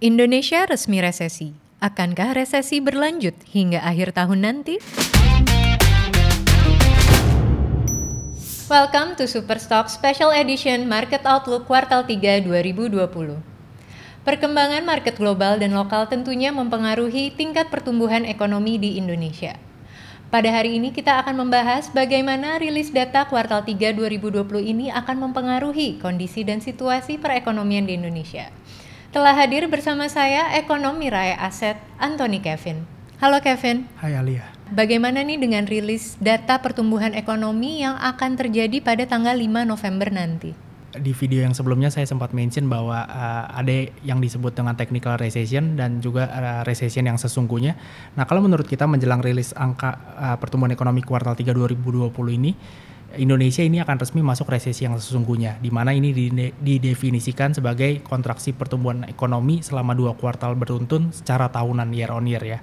Indonesia resmi resesi. Akankah resesi berlanjut hingga akhir tahun nanti? Welcome to Superstock Special Edition Market Outlook kuartal 3 2020. Perkembangan market global dan lokal tentunya mempengaruhi tingkat pertumbuhan ekonomi di Indonesia. Pada hari ini kita akan membahas bagaimana rilis data kuartal 3 2020 ini akan mempengaruhi kondisi dan situasi perekonomian di Indonesia. Telah hadir bersama saya ekonomi Raya Aset Anthony Kevin. Halo Kevin. Hai Alia. Bagaimana nih dengan rilis data pertumbuhan ekonomi yang akan terjadi pada tanggal 5 November nanti? Di video yang sebelumnya saya sempat mention bahwa uh, ada yang disebut dengan technical recession dan juga uh, recession yang sesungguhnya. Nah, kalau menurut kita menjelang rilis angka uh, pertumbuhan ekonomi kuartal 3 2020 ini Indonesia ini akan resmi masuk resesi yang sesungguhnya, di mana ini didefinisikan sebagai kontraksi pertumbuhan ekonomi selama dua kuartal beruntun secara tahunan year on year ya.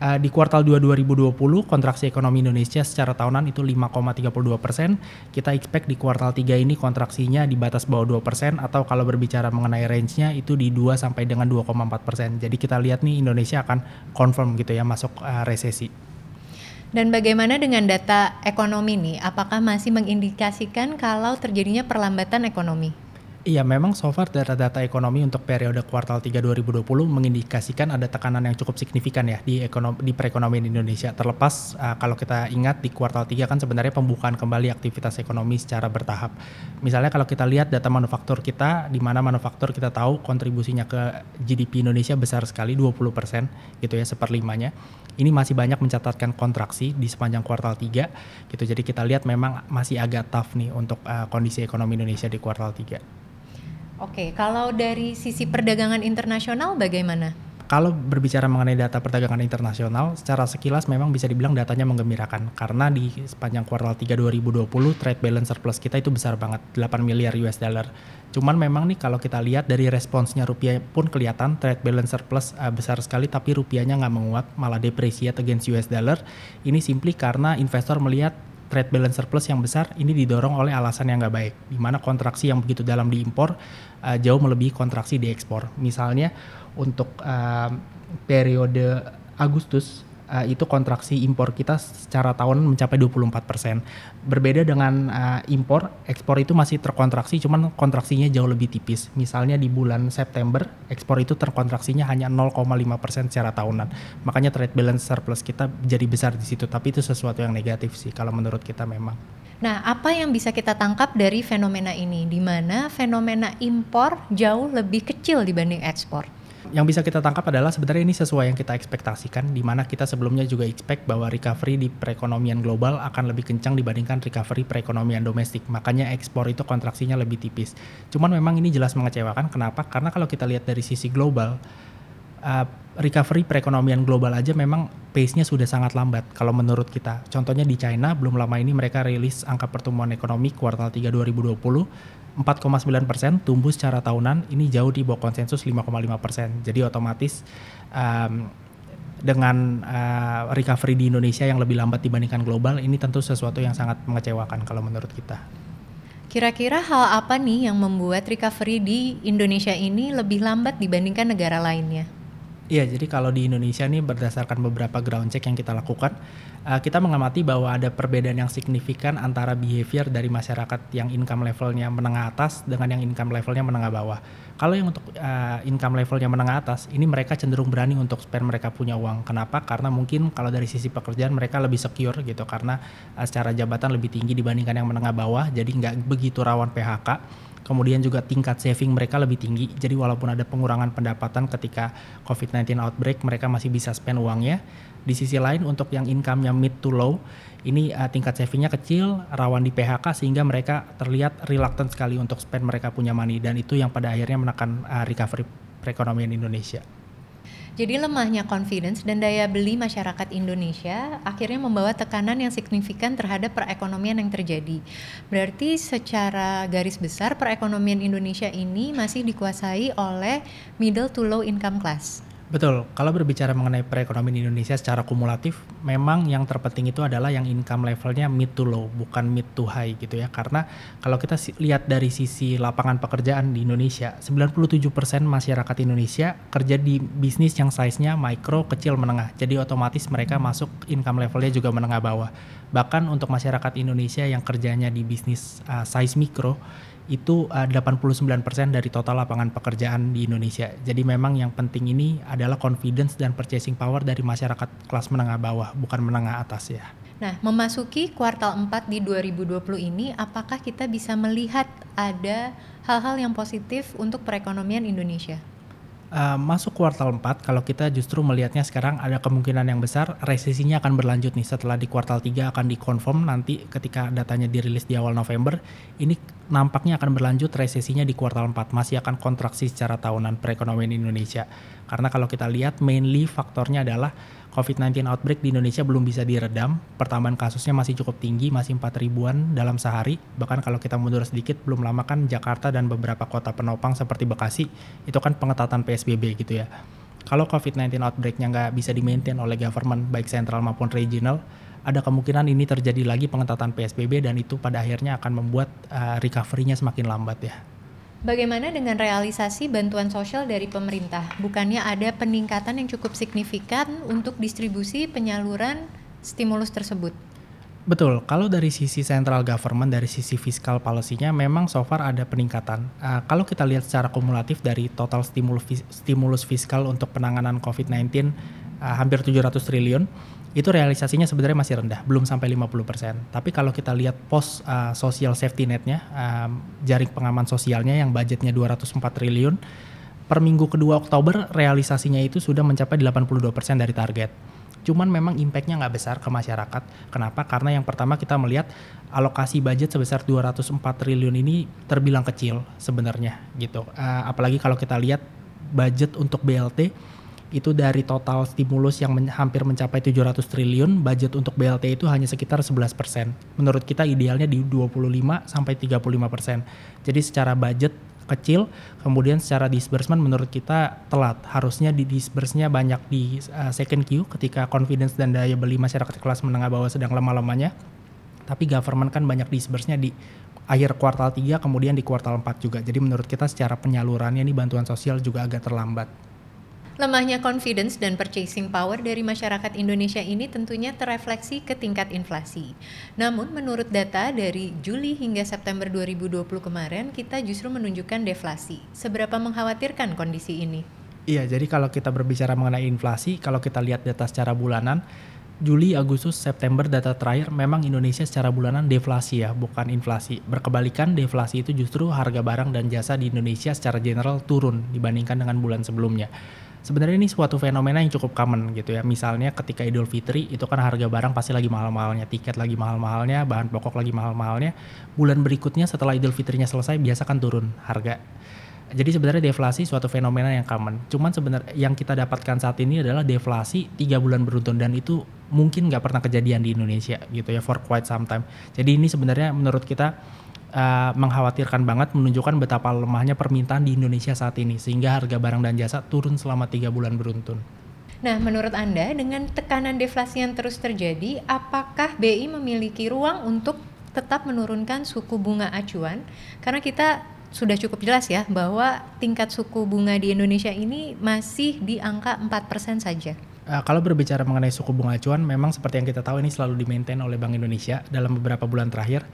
Uh, di kuartal 2 2020 kontraksi ekonomi Indonesia secara tahunan itu 5,32 persen. Kita expect di kuartal 3 ini kontraksinya di batas bawah 2 persen atau kalau berbicara mengenai range-nya itu di 2 sampai dengan 2,4 persen. Jadi kita lihat nih Indonesia akan confirm gitu ya masuk uh, resesi. Dan bagaimana dengan data ekonomi nih? Apakah masih mengindikasikan kalau terjadinya perlambatan ekonomi? Iya, memang so far data-data ekonomi untuk periode kuartal 3 2020 mengindikasikan ada tekanan yang cukup signifikan ya di ekonomi di perekonomian Indonesia. Terlepas uh, kalau kita ingat di kuartal 3 kan sebenarnya pembukaan kembali aktivitas ekonomi secara bertahap. Misalnya kalau kita lihat data manufaktur kita di mana manufaktur kita tahu kontribusinya ke GDP Indonesia besar sekali 20% gitu ya seperlimanya. Ini masih banyak mencatatkan kontraksi di sepanjang kuartal 3 gitu. Jadi kita lihat memang masih agak tough nih untuk uh, kondisi ekonomi Indonesia di kuartal 3. Oke, kalau dari sisi perdagangan internasional bagaimana? Kalau berbicara mengenai data perdagangan internasional, secara sekilas memang bisa dibilang datanya menggembirakan karena di sepanjang kuartal 3 2020 trade balance surplus kita itu besar banget, 8 miliar US dollar. Cuman memang nih kalau kita lihat dari responsnya rupiah pun kelihatan trade balance surplus uh, besar sekali tapi rupiahnya nggak menguat, malah depresiat against US dollar. Ini simply karena investor melihat trade balance surplus yang besar ini didorong oleh alasan yang nggak baik, di mana kontraksi yang begitu dalam diimpor uh, jauh melebihi kontraksi di ekspor. Misalnya untuk uh, periode Agustus uh, itu kontraksi impor kita secara tahunan mencapai 24%. Berbeda dengan uh, impor, ekspor itu masih terkontraksi cuman kontraksinya jauh lebih tipis. Misalnya di bulan September, ekspor itu terkontraksinya hanya 0,5% secara tahunan. Makanya trade balance surplus kita jadi besar di situ, tapi itu sesuatu yang negatif sih kalau menurut kita memang. Nah, apa yang bisa kita tangkap dari fenomena ini di mana fenomena impor jauh lebih kecil dibanding ekspor? Yang bisa kita tangkap adalah sebenarnya ini sesuai yang kita ekspektasikan di mana kita sebelumnya juga expect bahwa recovery di perekonomian global akan lebih kencang dibandingkan recovery perekonomian domestik. Makanya ekspor itu kontraksinya lebih tipis. Cuman memang ini jelas mengecewakan. Kenapa? Karena kalau kita lihat dari sisi global uh, recovery perekonomian global aja memang pace-nya sudah sangat lambat kalau menurut kita. Contohnya di China belum lama ini mereka rilis angka pertumbuhan ekonomi kuartal 3 2020 4,9 persen tumbuh secara tahunan ini jauh di bawah konsensus 5,5 persen. Jadi otomatis um, dengan uh, recovery di Indonesia yang lebih lambat dibandingkan global ini tentu sesuatu yang sangat mengecewakan kalau menurut kita. Kira-kira hal apa nih yang membuat recovery di Indonesia ini lebih lambat dibandingkan negara lainnya? Iya, jadi kalau di Indonesia nih berdasarkan beberapa ground check yang kita lakukan, uh, kita mengamati bahwa ada perbedaan yang signifikan antara behavior dari masyarakat yang income levelnya menengah atas dengan yang income levelnya menengah bawah. Kalau yang untuk uh, income levelnya menengah atas, ini mereka cenderung berani untuk spend mereka punya uang. Kenapa? Karena mungkin kalau dari sisi pekerjaan mereka lebih secure gitu, karena uh, secara jabatan lebih tinggi dibandingkan yang menengah bawah, jadi nggak begitu rawan PHK kemudian juga tingkat saving mereka lebih tinggi. Jadi walaupun ada pengurangan pendapatan ketika COVID-19 outbreak, mereka masih bisa spend uangnya. Di sisi lain untuk yang income-nya mid to low, ini uh, tingkat savingnya kecil, rawan di PHK sehingga mereka terlihat reluctant sekali untuk spend mereka punya money dan itu yang pada akhirnya menekan uh, recovery perekonomian Indonesia. Jadi lemahnya confidence dan daya beli masyarakat Indonesia akhirnya membawa tekanan yang signifikan terhadap perekonomian yang terjadi. Berarti secara garis besar perekonomian Indonesia ini masih dikuasai oleh middle to low income class. Betul, kalau berbicara mengenai perekonomian Indonesia secara kumulatif, memang yang terpenting itu adalah yang income levelnya mid to low, bukan mid to high gitu ya. Karena kalau kita lihat dari sisi lapangan pekerjaan di Indonesia, 97% masyarakat Indonesia kerja di bisnis yang size-nya mikro, kecil, menengah. Jadi otomatis mereka masuk income levelnya juga menengah bawah. Bahkan untuk masyarakat Indonesia yang kerjanya di bisnis uh, size mikro, itu uh, 89% dari total lapangan pekerjaan di Indonesia. Jadi memang yang penting ini adalah confidence dan purchasing power dari masyarakat kelas menengah bawah, bukan menengah atas ya. Nah, memasuki kuartal 4 di 2020 ini, apakah kita bisa melihat ada hal-hal yang positif untuk perekonomian Indonesia? Uh, masuk kuartal 4 kalau kita justru melihatnya sekarang ada kemungkinan yang besar resesinya akan berlanjut nih setelah di kuartal 3 akan dikonfirm nanti ketika datanya dirilis di awal November. Ini nampaknya akan berlanjut resesinya di kuartal 4 masih akan kontraksi secara tahunan perekonomian Indonesia. Karena kalau kita lihat mainly faktornya adalah COVID-19 outbreak di Indonesia belum bisa diredam. Pertambahan kasusnya masih cukup tinggi, masih 4 ribuan dalam sehari. Bahkan kalau kita mundur sedikit, belum lama kan Jakarta dan beberapa kota penopang seperti Bekasi, itu kan pengetatan PSBB gitu ya. Kalau COVID-19 outbreaknya nggak bisa di-maintain oleh government, baik sentral maupun regional, ada kemungkinan ini terjadi lagi pengetatan PSBB dan itu pada akhirnya akan membuat uh, recovery-nya semakin lambat ya. Bagaimana dengan realisasi bantuan sosial dari pemerintah? Bukannya ada peningkatan yang cukup signifikan untuk distribusi penyaluran stimulus tersebut? Betul, kalau dari sisi central government, dari sisi fiskal policy-nya memang so far ada peningkatan. Uh, kalau kita lihat secara kumulatif dari total stimulus, stimulus fiskal untuk penanganan COVID-19 uh, hampir 700 triliun, itu realisasinya sebenarnya masih rendah, belum sampai 50%. Tapi kalau kita lihat pos uh, social safety netnya, um, jaring pengaman sosialnya yang budgetnya 204 triliun, per minggu kedua Oktober realisasinya itu sudah mencapai 82% dari target. Cuman memang impactnya nggak besar ke masyarakat. Kenapa? Karena yang pertama kita melihat alokasi budget sebesar 204 triliun ini terbilang kecil sebenarnya gitu. Uh, apalagi kalau kita lihat budget untuk BLT itu dari total stimulus yang men hampir mencapai 700 triliun, budget untuk BLT itu hanya sekitar 11%. Menurut kita idealnya di 25 sampai 35%. Jadi secara budget kecil, kemudian secara disbursement menurut kita telat. Harusnya di disburse-nya banyak di uh, second queue ketika confidence dan daya beli masyarakat kelas menengah bawah sedang lemah-lemahnya. Tapi government kan banyak disburse-nya di akhir kuartal 3 kemudian di kuartal 4 juga. Jadi menurut kita secara penyalurannya ini bantuan sosial juga agak terlambat. Lemahnya confidence dan purchasing power dari masyarakat Indonesia ini tentunya terefleksi ke tingkat inflasi. Namun menurut data dari Juli hingga September 2020 kemarin, kita justru menunjukkan deflasi. Seberapa mengkhawatirkan kondisi ini? Iya, jadi kalau kita berbicara mengenai inflasi, kalau kita lihat data secara bulanan, Juli, Agustus, September data terakhir memang Indonesia secara bulanan deflasi ya, bukan inflasi. Berkebalikan deflasi itu justru harga barang dan jasa di Indonesia secara general turun dibandingkan dengan bulan sebelumnya sebenarnya ini suatu fenomena yang cukup common gitu ya. Misalnya ketika Idul Fitri itu kan harga barang pasti lagi mahal-mahalnya, tiket lagi mahal-mahalnya, bahan pokok lagi mahal-mahalnya. Bulan berikutnya setelah Idul Fitrinya selesai biasa kan turun harga. Jadi sebenarnya deflasi suatu fenomena yang common. Cuman sebenarnya yang kita dapatkan saat ini adalah deflasi tiga bulan beruntun dan itu mungkin nggak pernah kejadian di Indonesia gitu ya for quite some time. Jadi ini sebenarnya menurut kita uh, mengkhawatirkan banget menunjukkan betapa lemahnya permintaan di Indonesia saat ini sehingga harga barang dan jasa turun selama tiga bulan beruntun. Nah, menurut Anda dengan tekanan deflasi yang terus terjadi, apakah BI memiliki ruang untuk tetap menurunkan suku bunga acuan? Karena kita sudah cukup jelas ya bahwa tingkat suku bunga di Indonesia ini masih di angka 4% saja. Uh, kalau berbicara mengenai suku bunga acuan, memang seperti yang kita tahu ini selalu di-maintain oleh Bank Indonesia dalam beberapa bulan terakhir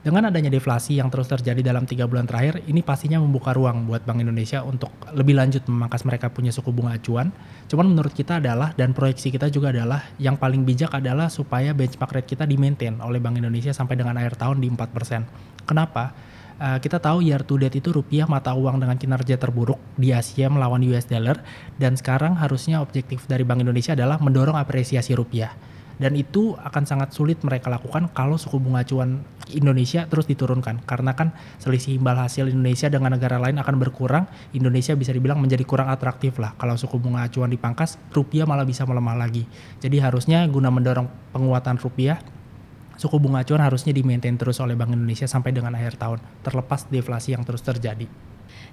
dengan adanya deflasi yang terus terjadi dalam tiga bulan terakhir, ini pastinya membuka ruang buat Bank Indonesia untuk lebih lanjut memangkas mereka punya suku bunga acuan. Cuman menurut kita adalah dan proyeksi kita juga adalah yang paling bijak adalah supaya benchmark rate kita di-maintain oleh Bank Indonesia sampai dengan akhir tahun di 4%. Kenapa? Uh, kita tahu year to date itu rupiah mata uang dengan kinerja terburuk di Asia melawan US dollar dan sekarang harusnya objektif dari Bank Indonesia adalah mendorong apresiasi rupiah dan itu akan sangat sulit mereka lakukan kalau suku bunga acuan Indonesia terus diturunkan. Karena kan selisih imbal hasil Indonesia dengan negara lain akan berkurang Indonesia bisa dibilang menjadi kurang atraktif lah. Kalau suku bunga acuan dipangkas rupiah malah bisa melemah lagi. Jadi harusnya guna mendorong penguatan rupiah suku bunga acuan harusnya di maintain terus oleh Bank Indonesia sampai dengan akhir tahun terlepas deflasi yang terus terjadi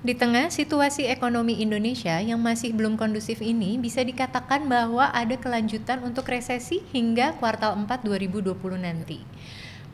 Di tengah situasi ekonomi Indonesia yang masih belum kondusif ini, bisa dikatakan bahwa ada kelanjutan untuk resesi hingga kuartal 4 2020 nanti.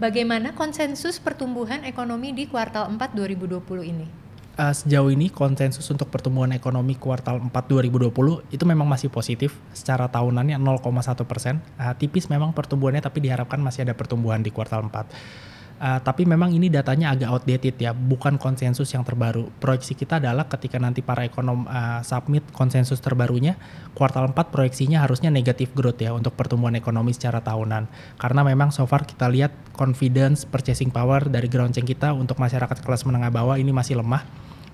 Bagaimana konsensus pertumbuhan ekonomi di kuartal 4 2020 ini? Uh, sejauh ini konsensus untuk pertumbuhan ekonomi kuartal 4 2020 itu memang masih positif secara tahunannya 0,1 persen. Uh, tipis memang pertumbuhannya tapi diharapkan masih ada pertumbuhan di kuartal 4. Uh, tapi memang ini datanya agak outdated ya, bukan konsensus yang terbaru. Proyeksi kita adalah ketika nanti para ekonom uh, submit konsensus terbarunya, kuartal 4 proyeksinya harusnya negatif growth ya untuk pertumbuhan ekonomi secara tahunan. Karena memang so far kita lihat confidence, purchasing power dari grounding kita untuk masyarakat kelas menengah bawah ini masih lemah.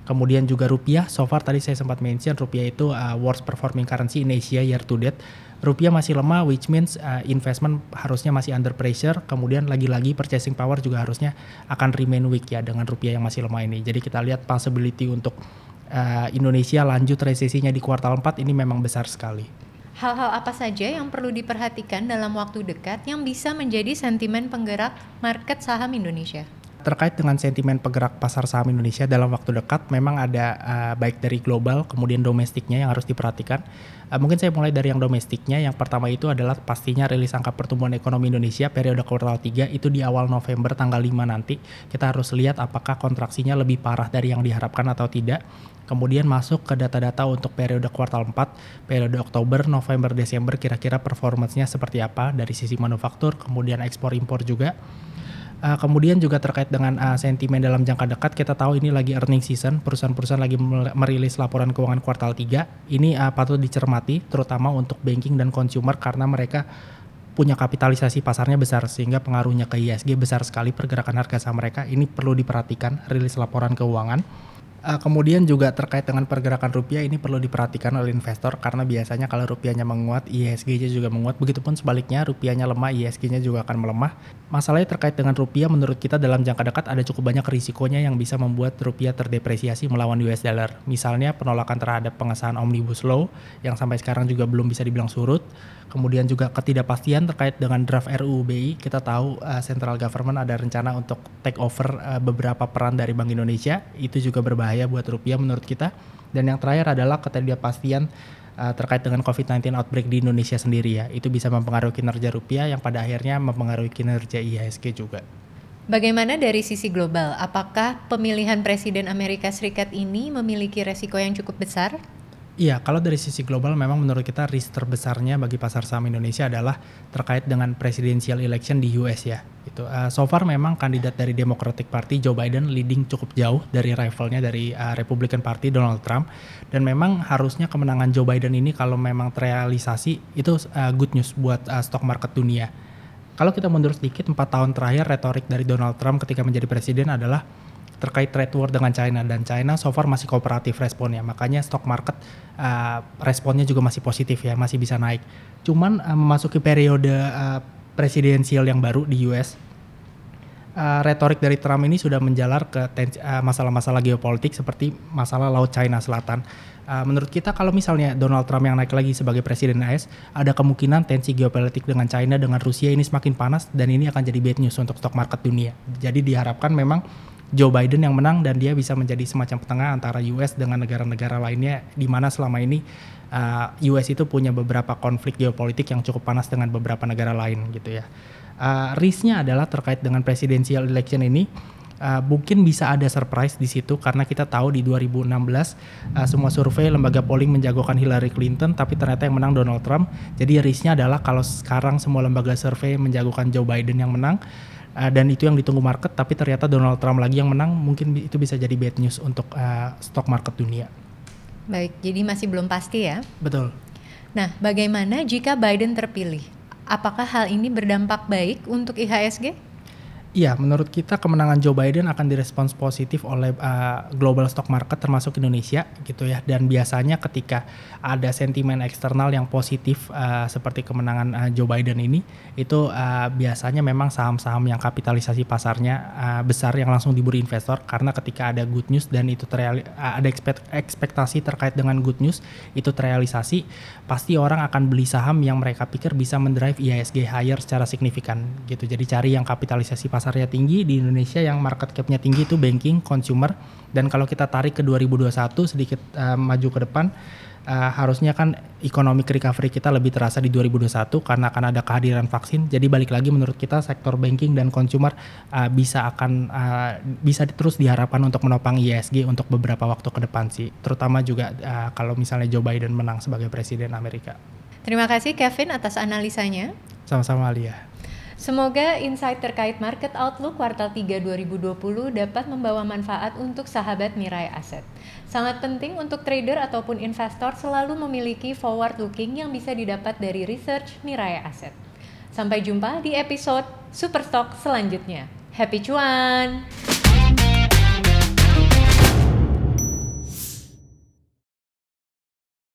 Kemudian juga rupiah, so far tadi saya sempat mention rupiah itu uh, worst performing currency in Asia year to date rupiah masih lemah which means uh, investment harusnya masih under pressure. Kemudian lagi-lagi purchasing power juga harusnya akan remain weak ya dengan rupiah yang masih lemah ini. Jadi kita lihat possibility untuk uh, Indonesia lanjut resesinya di kuartal 4 ini memang besar sekali. Hal-hal apa saja yang perlu diperhatikan dalam waktu dekat yang bisa menjadi sentimen penggerak market saham Indonesia? Terkait dengan sentimen penggerak pasar saham Indonesia dalam waktu dekat, memang ada uh, baik dari global kemudian domestiknya yang harus diperhatikan. Uh, mungkin saya mulai dari yang domestiknya. Yang pertama itu adalah pastinya rilis angka pertumbuhan ekonomi Indonesia periode kuartal 3 itu di awal November tanggal 5 nanti. Kita harus lihat apakah kontraksinya lebih parah dari yang diharapkan atau tidak. Kemudian masuk ke data-data untuk periode kuartal 4, periode Oktober, November, Desember kira-kira performance-nya seperti apa dari sisi manufaktur, kemudian ekspor impor juga. Uh, kemudian juga terkait dengan uh, sentimen dalam jangka dekat, kita tahu ini lagi earning season, perusahaan-perusahaan lagi merilis laporan keuangan kuartal 3. Ini uh, patut dicermati, terutama untuk banking dan consumer karena mereka punya kapitalisasi pasarnya besar sehingga pengaruhnya ke ISG besar sekali pergerakan harga saham mereka. Ini perlu diperhatikan rilis laporan keuangan. Uh, kemudian juga terkait dengan pergerakan rupiah ini perlu diperhatikan oleh investor karena biasanya kalau rupiahnya menguat, ISG-nya juga menguat. Begitupun sebaliknya, rupiahnya lemah, ISG-nya juga akan melemah. Masalahnya terkait dengan rupiah menurut kita dalam jangka dekat ada cukup banyak risikonya yang bisa membuat rupiah terdepresiasi melawan US dollar. Misalnya penolakan terhadap pengesahan Omnibus Law yang sampai sekarang juga belum bisa dibilang surut kemudian juga ketidakpastian terkait dengan draft RUU BI. Kita tahu uh, central government ada rencana untuk take over uh, beberapa peran dari Bank Indonesia. Itu juga berbahaya buat rupiah menurut kita. Dan yang terakhir adalah ketidakpastian uh, terkait dengan COVID-19 outbreak di Indonesia sendiri ya. Itu bisa mempengaruhi kinerja rupiah yang pada akhirnya mempengaruhi kinerja IHSG juga. Bagaimana dari sisi global? Apakah pemilihan Presiden Amerika Serikat ini memiliki resiko yang cukup besar? Iya, kalau dari sisi global memang menurut kita risk terbesarnya bagi pasar saham Indonesia adalah terkait dengan presidential election di US ya. Itu uh, so far memang kandidat dari Democratic Party Joe Biden leading cukup jauh dari rivalnya dari uh, Republican Party Donald Trump. Dan memang harusnya kemenangan Joe Biden ini kalau memang terrealisasi itu uh, good news buat uh, stock market dunia. Kalau kita mundur sedikit empat tahun terakhir retorik dari Donald Trump ketika menjadi presiden adalah terkait trade war dengan China. Dan China so far masih kooperatif responnya. Makanya stock market uh, responnya juga masih positif ya masih bisa naik. Cuman uh, memasuki periode uh, presidensial yang baru di US uh, retorik dari Trump ini sudah menjalar ke masalah-masalah uh, geopolitik seperti masalah Laut China Selatan. Uh, menurut kita kalau misalnya Donald Trump yang naik lagi sebagai presiden AS, ada kemungkinan tensi geopolitik dengan China dengan Rusia ini semakin panas dan ini akan jadi bad news untuk stock market dunia. Jadi diharapkan memang Joe Biden yang menang dan dia bisa menjadi semacam petengah antara US dengan negara-negara lainnya di mana selama ini uh, US itu punya beberapa konflik geopolitik yang cukup panas dengan beberapa negara lain gitu ya. Uh, risknya adalah terkait dengan presidential election ini uh, mungkin bisa ada surprise di situ karena kita tahu di 2016 uh, semua survei lembaga polling menjagokan Hillary Clinton tapi ternyata yang menang Donald Trump. Jadi risknya adalah kalau sekarang semua lembaga survei menjagokan Joe Biden yang menang uh, dan itu yang ditunggu market tapi ternyata Donald Trump lagi yang menang mungkin itu bisa jadi bad news untuk uh, stock market dunia. Baik, jadi masih belum pasti ya. Betul. Nah, bagaimana jika Biden terpilih? Apakah hal ini berdampak baik untuk IHSG? Iya, menurut kita kemenangan Joe Biden akan direspons positif oleh uh, global stock market termasuk Indonesia gitu ya. Dan biasanya ketika ada sentimen eksternal yang positif uh, seperti kemenangan uh, Joe Biden ini, itu uh, biasanya memang saham-saham yang kapitalisasi pasarnya uh, besar yang langsung diburu investor karena ketika ada good news dan itu terreali ada ekspekt ekspektasi terkait dengan good news itu terrealisasi, pasti orang akan beli saham yang mereka pikir bisa mendrive IHSG higher secara signifikan gitu. Jadi cari yang kapitalisasi pasar pasarnya tinggi di Indonesia yang market cap-nya tinggi itu banking, consumer dan kalau kita tarik ke 2021 sedikit uh, maju ke depan uh, harusnya kan economic recovery kita lebih terasa di 2021 karena akan ada kehadiran vaksin. Jadi balik lagi menurut kita sektor banking dan consumer uh, bisa akan uh, bisa terus diharapkan untuk menopang ISG untuk beberapa waktu ke depan sih. Terutama juga uh, kalau misalnya Joe Biden menang sebagai presiden Amerika. Terima kasih Kevin atas analisanya. Sama-sama Alia. Semoga insight terkait market outlook kuartal 3 2020 dapat membawa manfaat untuk sahabat Mirai Aset. Sangat penting untuk trader ataupun investor selalu memiliki forward looking yang bisa didapat dari research Mirai Aset. Sampai jumpa di episode Superstock selanjutnya. Happy cuan!